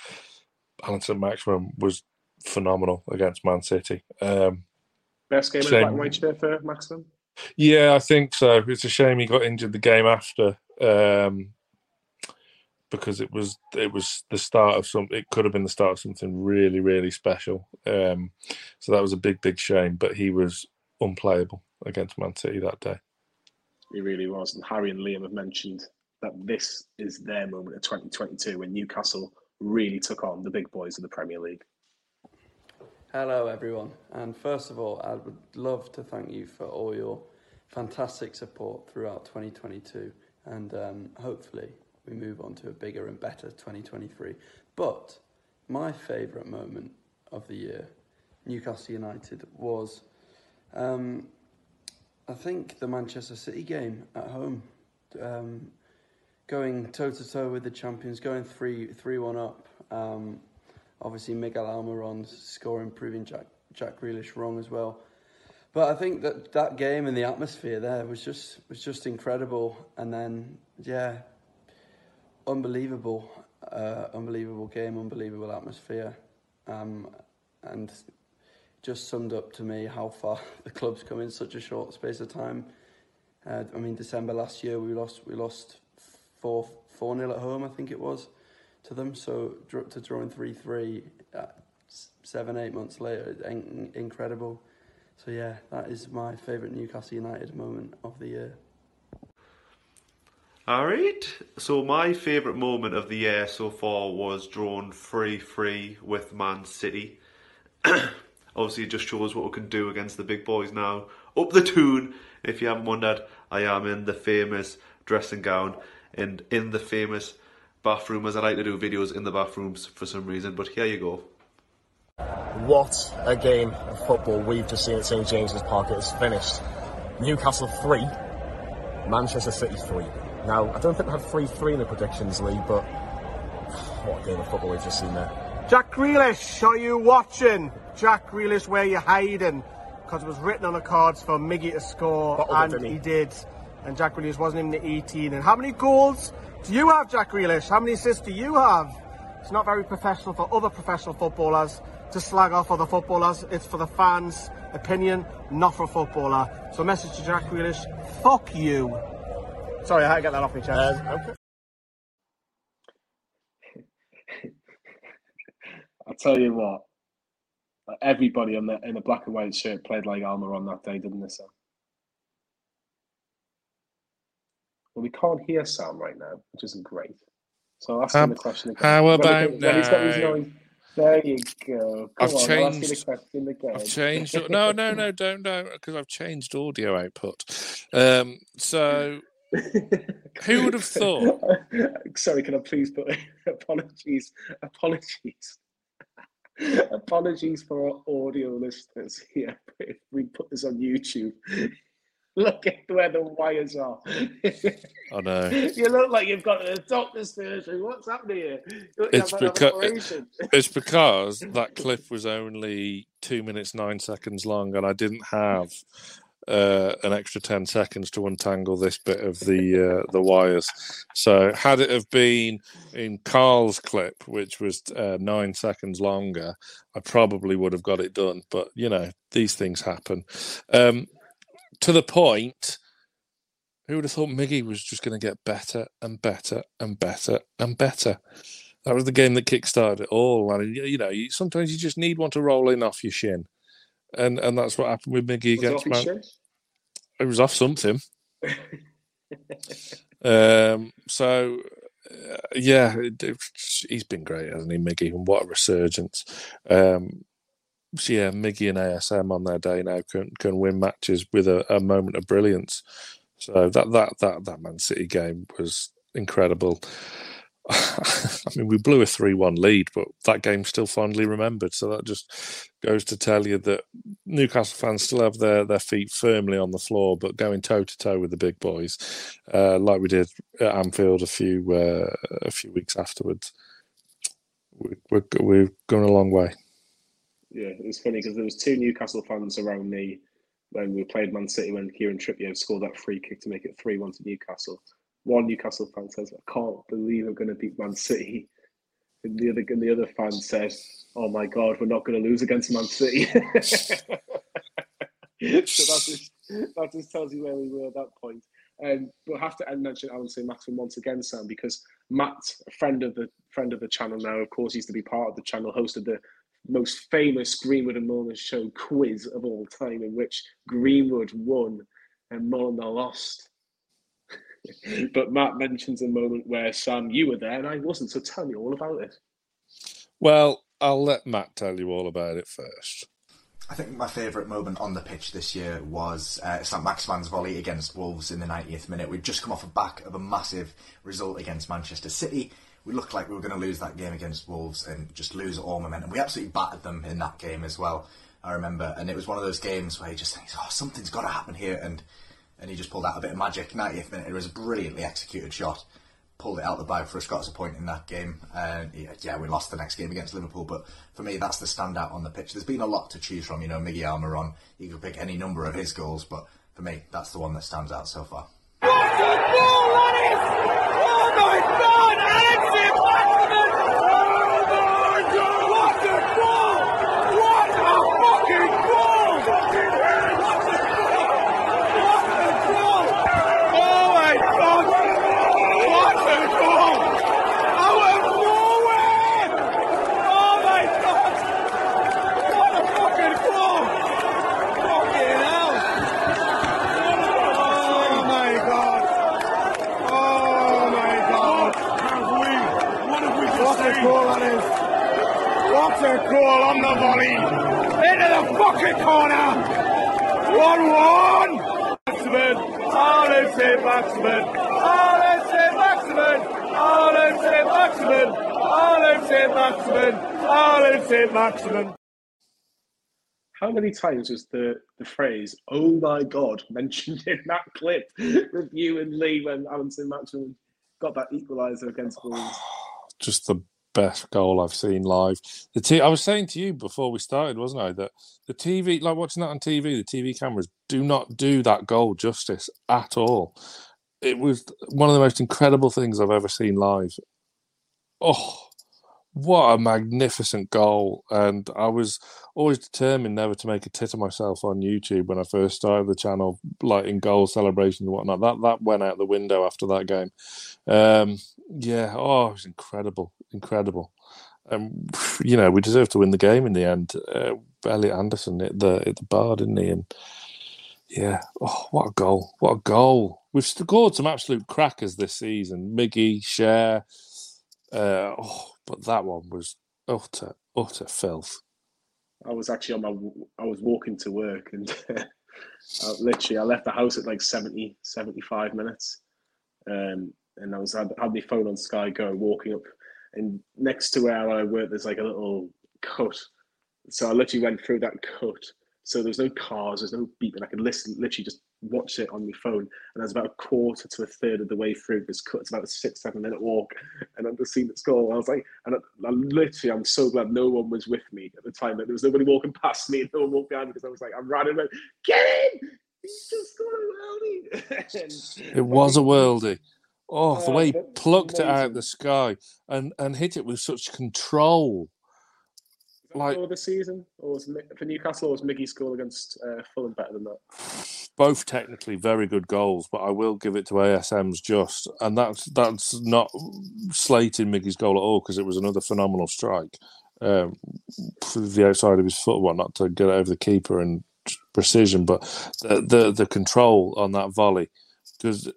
Allan Saint-Maximin was phenomenal against Man City. Um,
Best game shame. in the black and for Maximin?
Yeah, I think so. It's a shame he got injured the game after. Um, because it was it was the start of some it could have been the start of something really really special. Um, so that was a big big shame but he was unplayable against man city that day.
He really was. And harry and liam have mentioned that this is their moment of 2022 when newcastle really took on the big boys of the premier league.
Hello everyone. And first of all i would love to thank you for all your fantastic support throughout 2022 and um, hopefully we move on to a bigger and better 2023. But my favourite moment of the year, Newcastle United, was um, I think the Manchester City game at home. Um, going toe to toe with the champions, going 3 3 1 up. Um, obviously, Miguel Almiron scoring, proving Jack, Jack Grealish wrong as well. But I think that that game and the atmosphere there was just was just incredible. And then, yeah, unbelievable, uh, unbelievable game, unbelievable atmosphere, um, and just summed up to me how far [laughs] the club's come in such a short space of time. Uh, I mean, December last year we lost we lost four four nil at home, I think it was, to them. So to drawing three three, uh, seven eight months later, in- incredible. So yeah, that is my favourite Newcastle United moment of the year.
All right. So my favourite moment of the year so far was drawn 3-3 with Man City. [clears throat] Obviously, it just shows what we can do against the big boys now. Up the tune. If you haven't wondered, I am in the famous dressing gown and in the famous bathroom, as I like to do videos in the bathrooms for some reason. But here you go.
What a game of football we've just seen at St James's Park. It's finished. Newcastle 3, Manchester City 3. Now, I don't think we had 3 3 in the predictions league, but [sighs] what a game of football we've just seen there.
Jack Grealish, are you watching? Jack Grealish, where you hiding? Because it was written on the cards for Miggy to score, Bottled and it, he did. And Jack Grealish wasn't in the 18. And how many goals do you have, Jack Grealish? How many assists do you have? It's not very professional for other professional footballers to slag off other footballers. It's for the fans' opinion, not for a footballer. So, message to Jack Grealish: fuck you. Sorry, I had to get that off my chest. Uh, okay.
I'll tell you what. Everybody in the in the black and white shirt played like Almiron that day, didn't they, Sam? Well, we can't hear Sam right now, which isn't great. So I'll ask um, him the question again.
How about when, now?
There you go. Come
I've
on,
changed. I've changed. [laughs] no, no, no, don't, don't, because I've changed audio output. Um, so who would have [laughs] thought?
Sorry, can I please put [laughs] apologies? Apologies. [laughs] apologies for our audio listeners here. If we put this on YouTube, look at where the wires are.
Oh, I know.
You look like you've got a doctor's surgery. What's happening here?
It's because, it's because that clip was only two minutes, nine seconds long, and I didn't have uh, an extra 10 seconds to untangle this bit of the uh, the wires. So had it have been in Carl's clip, which was uh, nine seconds longer, I probably would have got it done. But you know, these things happen. Um, to the point, who would have thought Miggy was just going to get better and better and better and better? That was the game that kickstarted it all. And you know, sometimes you just need one to roll in off your shin and and that's what happened with Miggy against Man. It was off something. [laughs] um, so uh, yeah, it, it, he's been great, hasn't he, Miggy? And what a resurgence! Um, so yeah, Miggy and ASM on their day now can can win matches with a, a moment of brilliance. So that that that that Man City game was incredible. [laughs] I mean, we blew a 3 1 lead, but that game's still fondly remembered. So that just goes to tell you that Newcastle fans still have their, their feet firmly on the floor, but going toe to toe with the big boys, uh, like we did at Anfield a few uh, a few weeks afterwards. We, we're, we're going a long way.
Yeah, it was funny because there was two Newcastle fans around me when we played Man City when Kieran Trippier scored that free kick to make it three one to Newcastle. One Newcastle fan says, "I can't believe we're going to beat Man City." And the other and the other fan says, "Oh my God, we're not going to lose against Man City." [laughs] so that just that just tells you where we were at that point. Um, I have to mention Allan Saint-Maximin once again, Sam, because Matt, a friend of the friend of the channel now, of course, used to be part of the channel, hosted the most famous Greenwood and Mulliner show quiz of all time, in which Greenwood won and Mulliner lost. But Matt mentions a moment where Sam, you were there and I wasn't, so tell me all about it.
Well, I'll let Matt tell you all about it first.
I think my favourite moment on the pitch this year was uh, Saint-Maximin's volley against Wolves in the 90th minute. We'd just come off the back of a massive result against Manchester City. We looked like we were going to lose that game against Wolves and just lose all momentum. We absolutely battered them in that game as well. I remember, and it was one of those games where you just think, "Oh, something's got to happen here," and and he just pulled out a bit of magic. 90th minute, it was a brilliantly executed shot pulled it out the bag for a Scots point in that game. And yeah, we lost the next game against Liverpool, but for me, that's the standout on the pitch. There's been a lot to choose from. You know, Miggy Almiron, you could pick any number of his goals, but for me, that's the one that stands out so far.
1 1. Maximin. Allan St. Maximin. Allan St. Maximin. Allan St. Maximin. Allan St. Maximin. Allan St. Maximin.
How many times was the, the phrase "Oh my God" [laughs] mentioned in that clip with you and Lee when Allan Saint-Maximin got that equaliser against Wolves? [sighs]
Just the best goal I've seen live. The t- I was saying to you before we started, wasn't I, that the TV, like watching that on TV, the TV cameras do not do that goal justice at all. It was one of the most incredible things I've ever seen live. Oh, what a magnificent goal! And I was always determined never to make a tit of myself on YouTube when I first started the channel, like in goal celebrations and whatnot. That that went out the window after that game. Um, yeah, oh, it was incredible, incredible. Um, [sighs] you know, we deserved to win the game in the end. Uh, Elliot Anderson hit the hit the bar, didn't he? And yeah, oh, what a goal! What a goal! We've scored some absolute crackers this season. Miggy, Schär, uh, oh, but that one was utter, utter filth.
I was actually on my, I was walking to work and [laughs] I, literally I left the house at like 70, 75 minutes. Um, and I was had, had my phone on Sky Go, walking up, and next to where I work, there's like a little cut. So I literally went through that cut. So there's no cars, there's no beeping. I could listen, literally just watch it on my phone. And I was about a quarter to a third of the way through this cut. It's about a six, seven minute walk. And I've just seen it score. I was like, and I, I, literally, I'm so glad no one was with me at the time. That there was nobody walking past me and [laughs] no one walked behind me because I was like, I'm running, like, get in! He's just got a worldie. [laughs]
it was a worldie. Oh, the oh, way he plucked amazing. it out of the sky and, and hit it with such control.
Like for the season, or was for Newcastle, or was Miggy's goal against uh, Fulham better than that?
Both technically very good goals, but I will give it to ASM's just, and that's that's not slating Miggy's goal at all because it was another phenomenal strike um, the outside of his foot, what not to get over the keeper and precision, but the the, the control on that volley because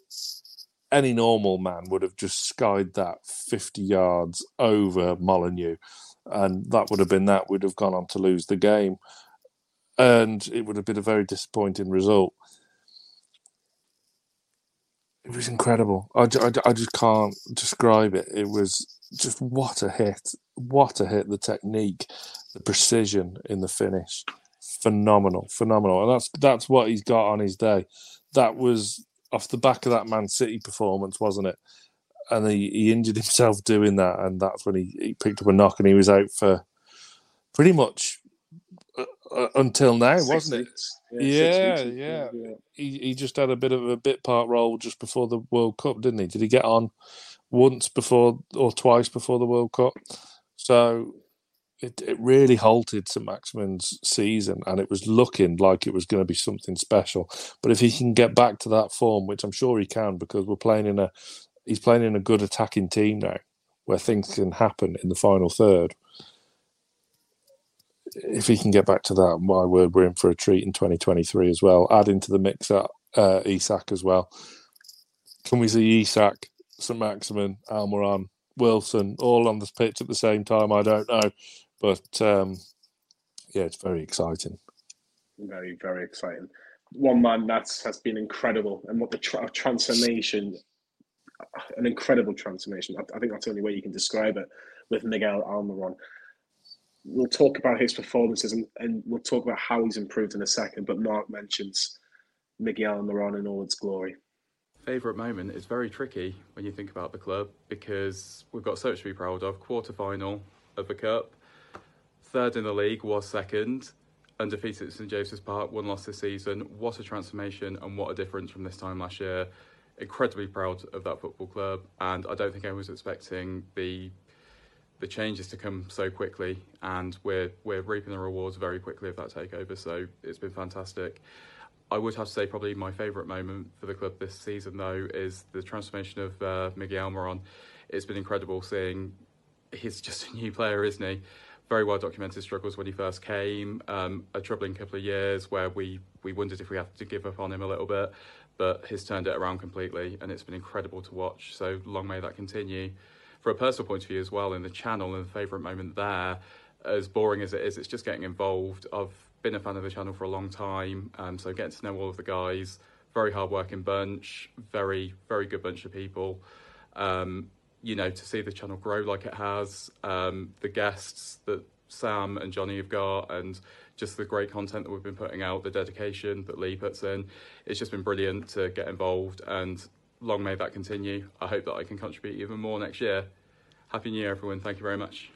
any normal man would have just skied that 50 yards over Molineux, and that would have been that. We'd have gone on to lose the game, and it would have been a very disappointing result. It was incredible. I, I, I just can't describe it. It was just what a hit. What a hit. The technique, the precision in the finish. Phenomenal, phenomenal. And that's that's what he's got on his day. That was off the back of that Man City performance, wasn't it? And he, he injured himself doing that, and that's when he, he picked up a knock and he was out for pretty much uh, until now, six wasn't it? Yeah, yeah, yeah. yeah. He he just had a bit of a bit part role just before the World Cup, didn't he? Did he get on once before or twice before the World Cup? So it, it really halted St Maximin's season, and it was looking like it was going to be something special. But if he can get back to that form, which I'm sure he can, because we're playing in a he's playing in a good attacking team now, where things can happen in the final third. If he can get back to that, my word, we're in for a treat in 2023 as well. Add into the mix uh, Isak as well. Can we see Isak, St Maximin, Almiron, Wilson all on the pitch at the same time? I don't know. But um, yeah, it's very exciting.
Very, very exciting. One man that has been incredible, and what the tra- transformation, an incredible transformation. I, I, think that's the only way you can describe it with Miguel Almiron. We'll talk about his performances and, and we'll talk about how he's improved in a second. But Mark mentions Miguel Almiron in all its glory.
Favourite moment is very tricky when you think about the club because we've got so much to be proud of. Quarter final of the cup, third in the league, was second, undefeated at St James's Park, one loss this season. What a transformation and what a difference from this time last year. Incredibly proud of that football club, and I don't think anyone was expecting the the changes to come so quickly, and we're we're reaping the rewards very quickly of that takeover. So it's been fantastic. I would have to say probably my favourite moment for the club this season though is the transformation of uh, Miguel Almiron. It's been incredible seeing he's just a new player, isn't he? very well documented struggles when he first came. Um, a troubling couple of years where we we wondered if we had to give up on him a little bit, but he's turned it around completely, and it's been incredible to watch. So long may that continue. For a personal point of view as well, in the channel and the favourite moment there, as boring as it is, it's just getting involved. I've been a fan of the channel for a long time, um, so getting to know all of the guys. Very hard working bunch, very very good bunch of people. Um, you know, to see the channel grow like it has, um, the guests that Sam and Jonny have got, and just the great content that we've been putting out, the dedication that Lee puts in, it's just been brilliant to get involved. And long may that continue. I hope that I can contribute even more next year. Happy New Year, everyone. Thank you very much.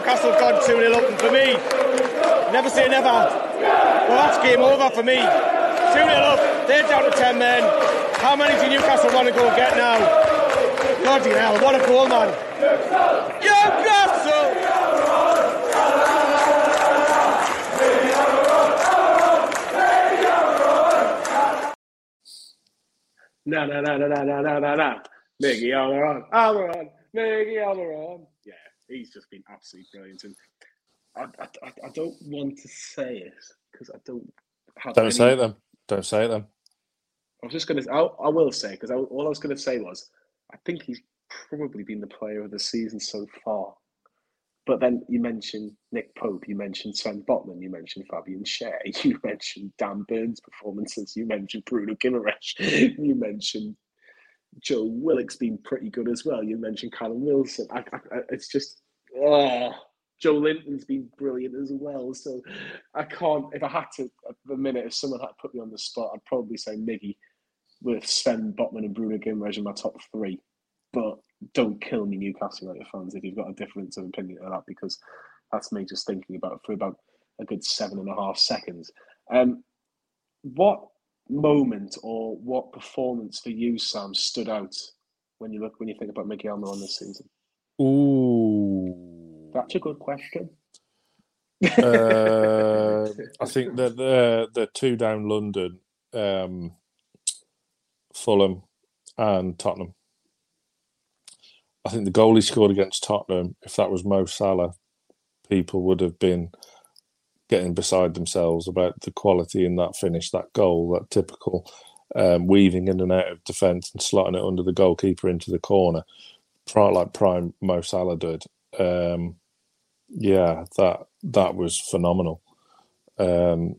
Newcastle gone 2 0 up, and for me, never say never. Well, that's game over for me. 2 0 up, they're down to 10 men. How many do Newcastle want to go and get now? Bloody hell, what a goal, man. Newcastle!
Na na na na na na na na na. Miggy Almiron, Almiron, Miggy Almiron he's just been absolutely brilliant. And I, I, I don't want to say it because I don't
have. Don't any... say them. Don't say them.
I was just going to. I will say because all I was going to say was I think he's probably been the player of the season so far. But then you mentioned Nick Pope, you mentioned Sven Botman, you mentioned Fabian Schär, [laughs] you mentioned Dan Burn's performances, you mentioned Bruno Guimaraes, [laughs] you mentioned Joe Willock's been pretty good as well. You mentioned Callum Wilson. I, I, it's just, ah, oh, Joelinton's been brilliant as well. So I can't, if I had to, at the minute, if someone had put me on the spot, I'd probably say Miggy with Sven Botman and Bruno Guimaraes in my top three. But don't kill me, Newcastle United fans, if you've got a difference of opinion on that, because that's me just thinking about it for about a good seven and a half seconds. Um, what moment or what performance for you, Sam, stood out when you look when you think about Miguel on this season?
Ooh,
that's a good question.
uh, [laughs] I think that the the two down London, um, Fulham, and Tottenham. I think the goal he scored against Tottenham, if that was Mo Salah, people would have been getting beside themselves about the quality in that finish, that goal, that typical um, weaving in and out of defence and slotting it under the goalkeeper into the corner, like prime Mo Salah did. Um, yeah, that that was phenomenal. Um,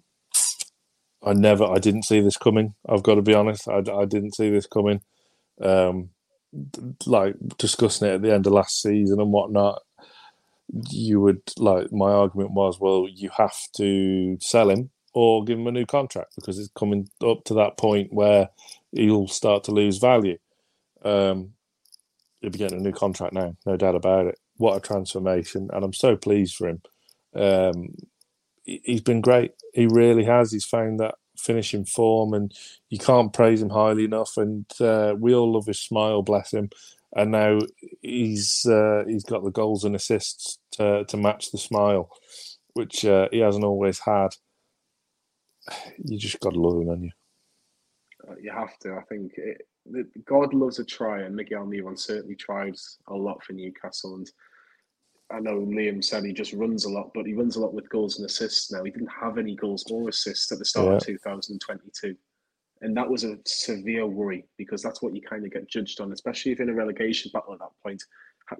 I never, I didn't see this coming. I've got to be honest. I, I didn't see this coming. Um, like discussing it at the end of last season and whatnot, you would like my argument was, well, you have to sell him or give him a new contract because it's coming up to that point where he'll start to lose value. Um, he'll be getting a new contract now, no doubt about it. What a transformation! And I'm so pleased for him. Um, he's been great. He really has. He's found that finishing form, and you can't praise him highly enough. And uh, we all love his smile, bless him. And now he's uh, he's got the goals and assists to to match the smile, which uh, he hasn't always had. You just got to love him, haven't you?
Uh, you have to. I think it, God loves a try, and Miguel Almiron certainly tries a lot for Newcastle. And I know Liam said he just runs a lot, but he runs a lot with goals and assists now. He didn't have any goals or assists at the start yeah. of 2022. And that was a severe worry because that's what you kind of get judged on, especially if in a relegation battle at that point.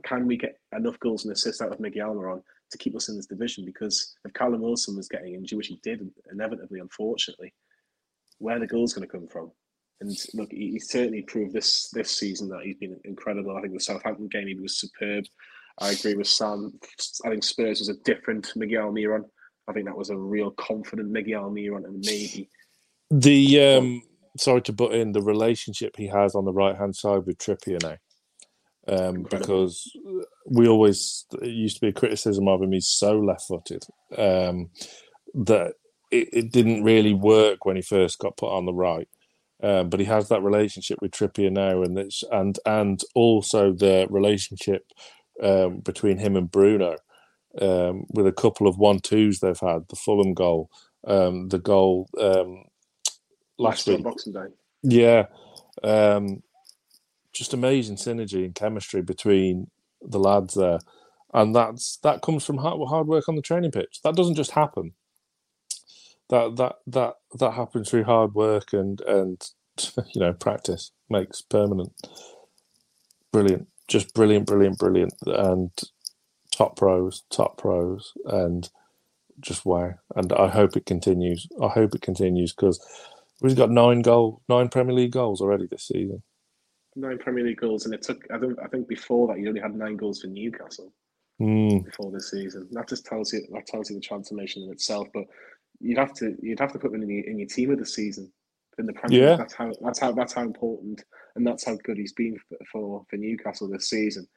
Can we get enough goals and assists out of Miguel Almiron to keep us in this division? Because if Callum Wilson was getting injured, which he did inevitably, unfortunately, where the goals going to come from? And look, he, he, certainly proved this this season that he's been incredible. I think the Southampton game he was superb. I agree with Sam. I think Spurs was a different Miguel Almiron. I think that was a real confident Miguel Almiron, and maybe
the um, sorry to butt in the relationship he has on the right hand side with Trippier now. Um, because we always it used to be a criticism of him. He's so left footed um, that it, it, didn't really work when he first got put on the right. Um, but he has that relationship with Trippier now, and it's and and also the relationship um, between him and Bruno, um, with a couple of one twos they've had. The Fulham goal, um, the goal um, last week,
Boxing Day.
Yeah, um, just amazing synergy and chemistry between the lads there, and that's that comes from hard, hard work on the training pitch. That doesn't just happen. That that that that happens through hard work and and [laughs] you know practice makes permanent. Brilliant just brilliant, brilliant, brilliant, and top pros, top pros, and just wow. And I hope it continues. I hope it continues because we've got nine goal, nine Premier League goals already this season.
Nine Premier League goals, and it took. I think. I think before that, you only had nine goals for Newcastle
mm.
before this season. That just tells you. That tells you the transformation in itself. But you'd have to. You'd have to put them in your, in your team of the season in the Premier. Yeah. That's how. That's how. That's how important and that's how good he's been for for Newcastle this season.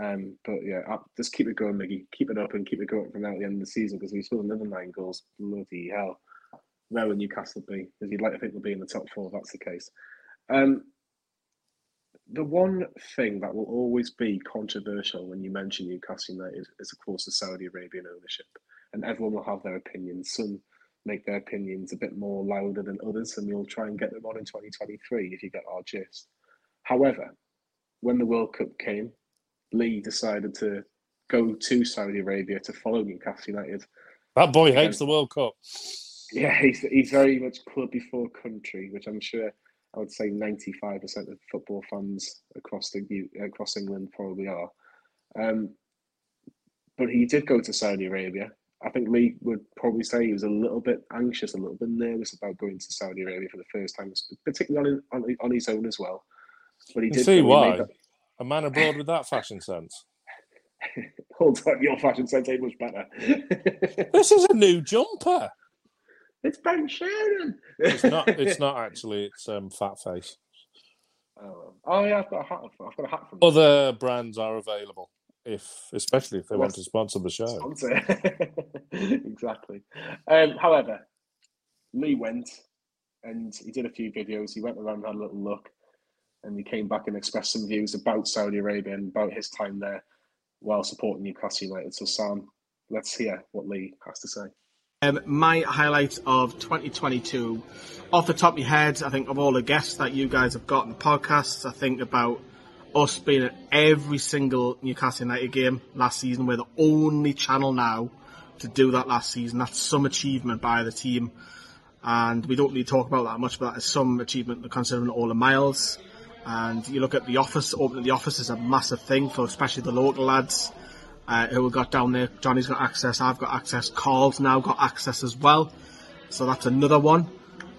Um, but yeah, just keep it going, Miggy. Keep it up and keep it going from now at the end of the season because we still another nine goals. Bloody hell! Where will Newcastle be? Because you'd like to think they'll be in the top four. If that's the case. Um, the one thing that will always be controversial when you mention Newcastle United is, of course, the Saudi Arabian ownership, and everyone will have their opinions. Some make their opinions a bit more louder than others, and we'll try and get them on in 2023 if you get our gist. However, when the World Cup came, Lee decided to go to Saudi Arabia to follow Newcastle United.
That boy hates the World Cup.
Yeah, he's, he's very much club before country, which I'm sure I would say 95% of football fans across the across England probably are. Um, but he did go to Saudi Arabia I think Lee would probably say he was a little bit anxious, a little bit nervous about going to Saudi Arabia for the first time, particularly on, on, on his own as well.
But he did. See why that... a man abroad with that fashion sense. [laughs]
Hold on, your fashion sense ain't much better. [laughs]
this is a new jumper.
It's Ben Sherman.
it's not. It's [laughs] not actually. It's um, Fat Face.
Oh, oh yeah, I've got a hat. I've got a hat from.
Other brands are available if especially if they want to sponsor the show.
Sponsor. [laughs] exactly. Um, however, Lee went and he did a few videos. He went around, had a little look, and he came back and expressed some views about Saudi Arabia and about his time there while supporting Newcastle United. So, Sam, let's hear what Lee has to say.
Um, my highlight of 2022, off the top of your head, I think of all the guests that you guys have got in the podcasts, I think about us being at every single Newcastle United game last season. We're the only channel now to do that last season. That's some achievement by the team. And we don't really talk about that much, but that is some achievement considering all the miles. And you look at the office, opening the office is a massive thing for especially the local lads. uh, who got down there. Jonny's got access, I've got access, Carl's now got access as well. So that's another one.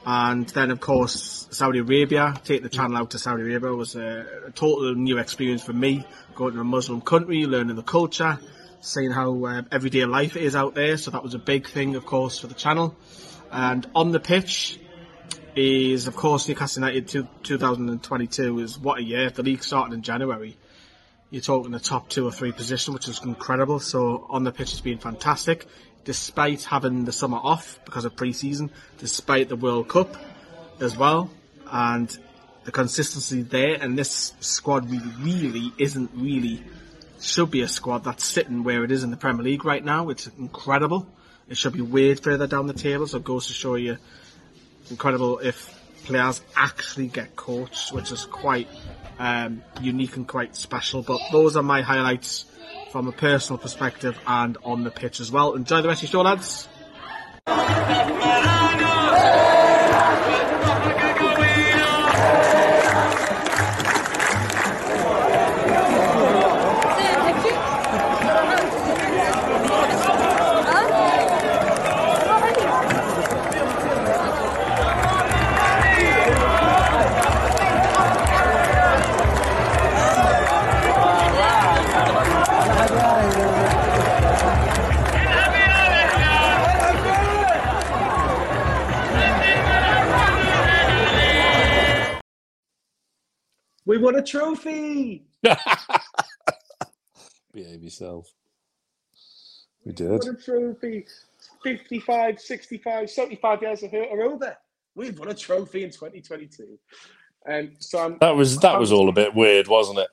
And then, of course, Saudi Arabia, take the channel out to Saudi Arabia was a, a total new experience for me. Going to a Muslim country, learning the culture, seeing how uh, everyday life is out there. So that was a big thing, of course, for the channel. And on the pitch is, of course, Newcastle United 2022 is what a year. The league started in January. You're talking the top two or three position, which is incredible. So on the pitch, it's been fantastic despite having the summer off because of pre-season, despite the World Cup as well, and the consistency there. And this squad really, really isn't really should be a squad that's sitting where it is in the Premier League right now. It's incredible. It should be way further down the table. So it goes to show you incredible if players actually get coached, which is quite um, unique and quite special. But those are my highlights from a personal perspective and on the pitch as well. Enjoy the rest of your show, lads.
Won a trophy. [laughs]
Behave yourself. We did.
We won a trophy. 55, 65, 75 years of hurt are over. We've won a trophy in 2022. Um, Sam,
that was that was all a bit weird, wasn't it?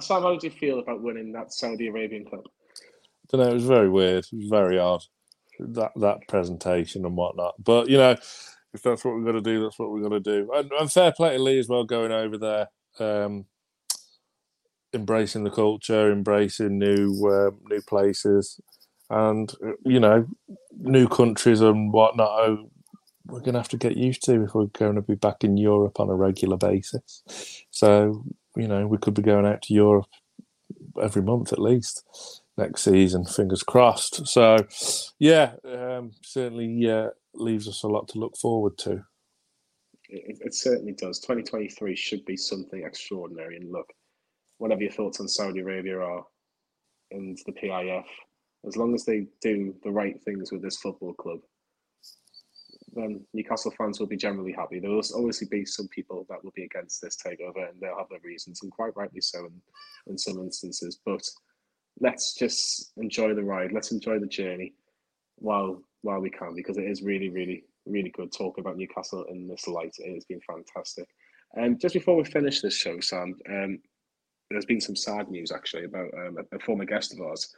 Sam, how did you feel about winning that Saudi Arabian club?
I don't know. It was very weird. It was very odd that that presentation and whatnot. But you know, if that's what we've got to do, that's what we've got to do. And, and fair play to Lee as well, going over there, um, embracing the culture, embracing new uh, new places, and you know, new countries and whatnot. Oh, we're going to have to get used to if we're going to be back in Europe on a regular basis. So you know, we could be going out to Europe every month at least next season. Fingers crossed. So, yeah, um, certainly uh, leaves us a lot to look forward to.
It, it, certainly does. 2023 should be something extraordinary. And look, whatever your thoughts on Saudi Arabia are and the PIF, as long as they do the right things with this football club, then Newcastle fans will be generally happy. There will obviously be some people that will be against this takeover, and they'll have their reasons, and quite rightly so in, in some instances. But let's just enjoy the ride. Let's enjoy the journey while while we can, because it is really, really, really good talking about Newcastle in this light. It has been fantastic. And um, just before we finish this show, Sam, um, there's been some sad news actually about um, a, a, former guest of ours,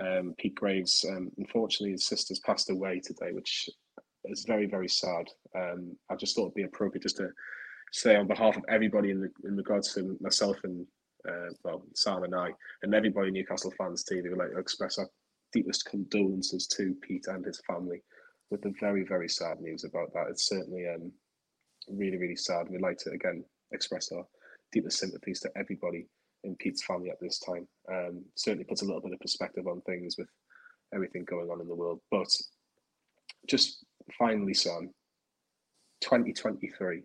um, Pete Graves. Um, unfortunately, his sister's passed away today, which is very, very sad. Um, I just thought it'd be appropriate just to say on behalf of everybody in, the, in regards to myself and uh, well, Sam and I, and everybody Newcastle fans too, they would like to express our deepest condolences to Pete and his family with the very, very sad news about that. It's certainly um, really, really sad. We'd like to again express our deepest sympathies to everybody in Pete's family at this time. Um, certainly puts a little bit of perspective on things with everything going on in the world. But just finally, son, 2023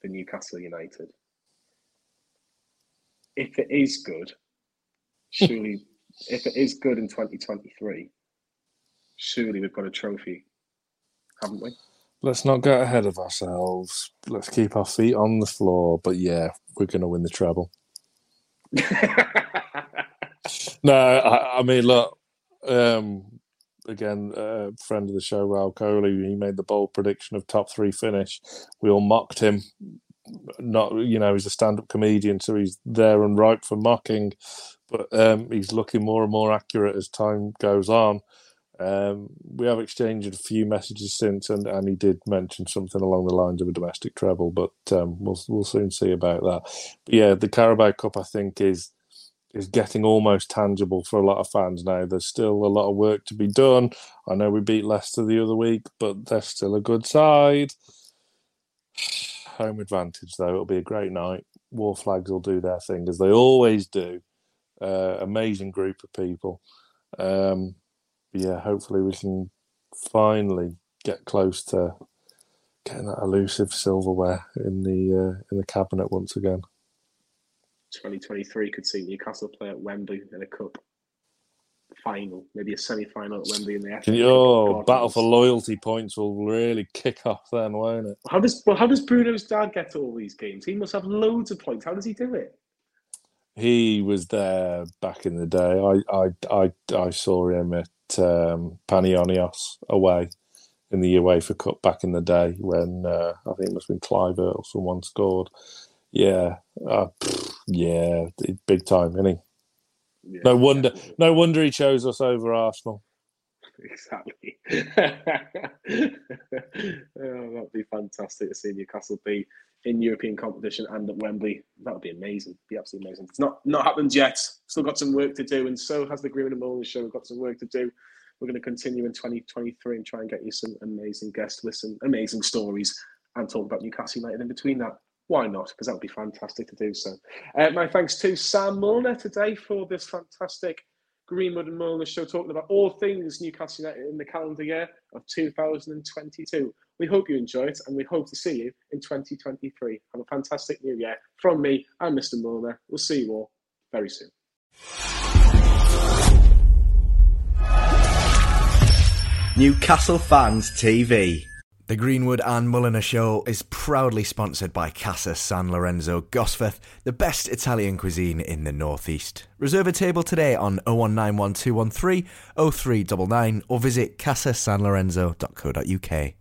for Newcastle United. If it is good, [laughs] surely if it is good in 2023, surely we've got a trophy, haven't we?
Let's not get ahead of ourselves. Let's keep our feet on the floor. But yeah, we're going to win the treble. [laughs] no, I, I, mean, look, um, again, uh, friend of the show, Raul Coley, he made the bold prediction of top three finish. We all mocked him. Not, you know, he's a stand up comedian, so he's there and ripe for mocking but um, he's looking more and more accurate as time goes on. Um, we have exchanged a few messages since, and, and he did mention something along the lines of a domestic treble, but um, we'll we'll soon see about that. But yeah, the Carabao Cup I think is is getting almost tangible for a lot of fans now. There's still a lot of work to be done. I know we beat Leicester the other week, but they're still a good side. [sighs] Home advantage though, it'll be a great night. Wor Flags will do their thing as they always do Uh, amazing group of people. Um, yeah, hopefully we can finally get close to getting that elusive silverware in the uh, in the cabinet once again.
2023 could see Newcastle play at Wembley in a cup final, maybe a semi-final at Wembley in the FA.
Oh, battle for loyalty points will really kick off then, won't it?
How does well, how does Bruno's dad get to all these games? He must have loads of points. How does he do it?
He was there back in the day. I I I, I saw him at um, Panionios away in the UEFA Cup back in the day when uh, I think it must have been Clive or someone scored. Yeah, uh, yeah, big time, isn't he? Yeah, no wonder, no wonder he chose us over Arsenal. [laughs]
Exactly. [laughs] oh, that'd be fantastic to see Newcastle be in European competition and at Wembley. That would be amazing. Be absolutely amazing. It's not not happened yet. Still got some work to do, and so has the Greenwood and Mulliner show. We've got some work to do. We're going to continue in 2023 and try and get you some amazing guests some amazing stories and talk about Newcastle United in between that why not? Because that would be fantastic to do so. Uh, my thanks to Sam Mulliner today for this fantastic Greenwood and Mulliner show, talking about all things Newcastle United in the calendar year of 2022. We hope you enjoy it and we hope to see you in 2023. Have a fantastic new year from me and Mr. Mulliner. We'll see you all very soon.
Newcastle Fans TV. The Greenwood and Mulliner Show is proudly sponsored by Casa San Lorenzo Gosforth, the best Italian cuisine in the Northeast. Reserve a table today on 0191 213 0399 or visit casasanlorenzo.co.uk.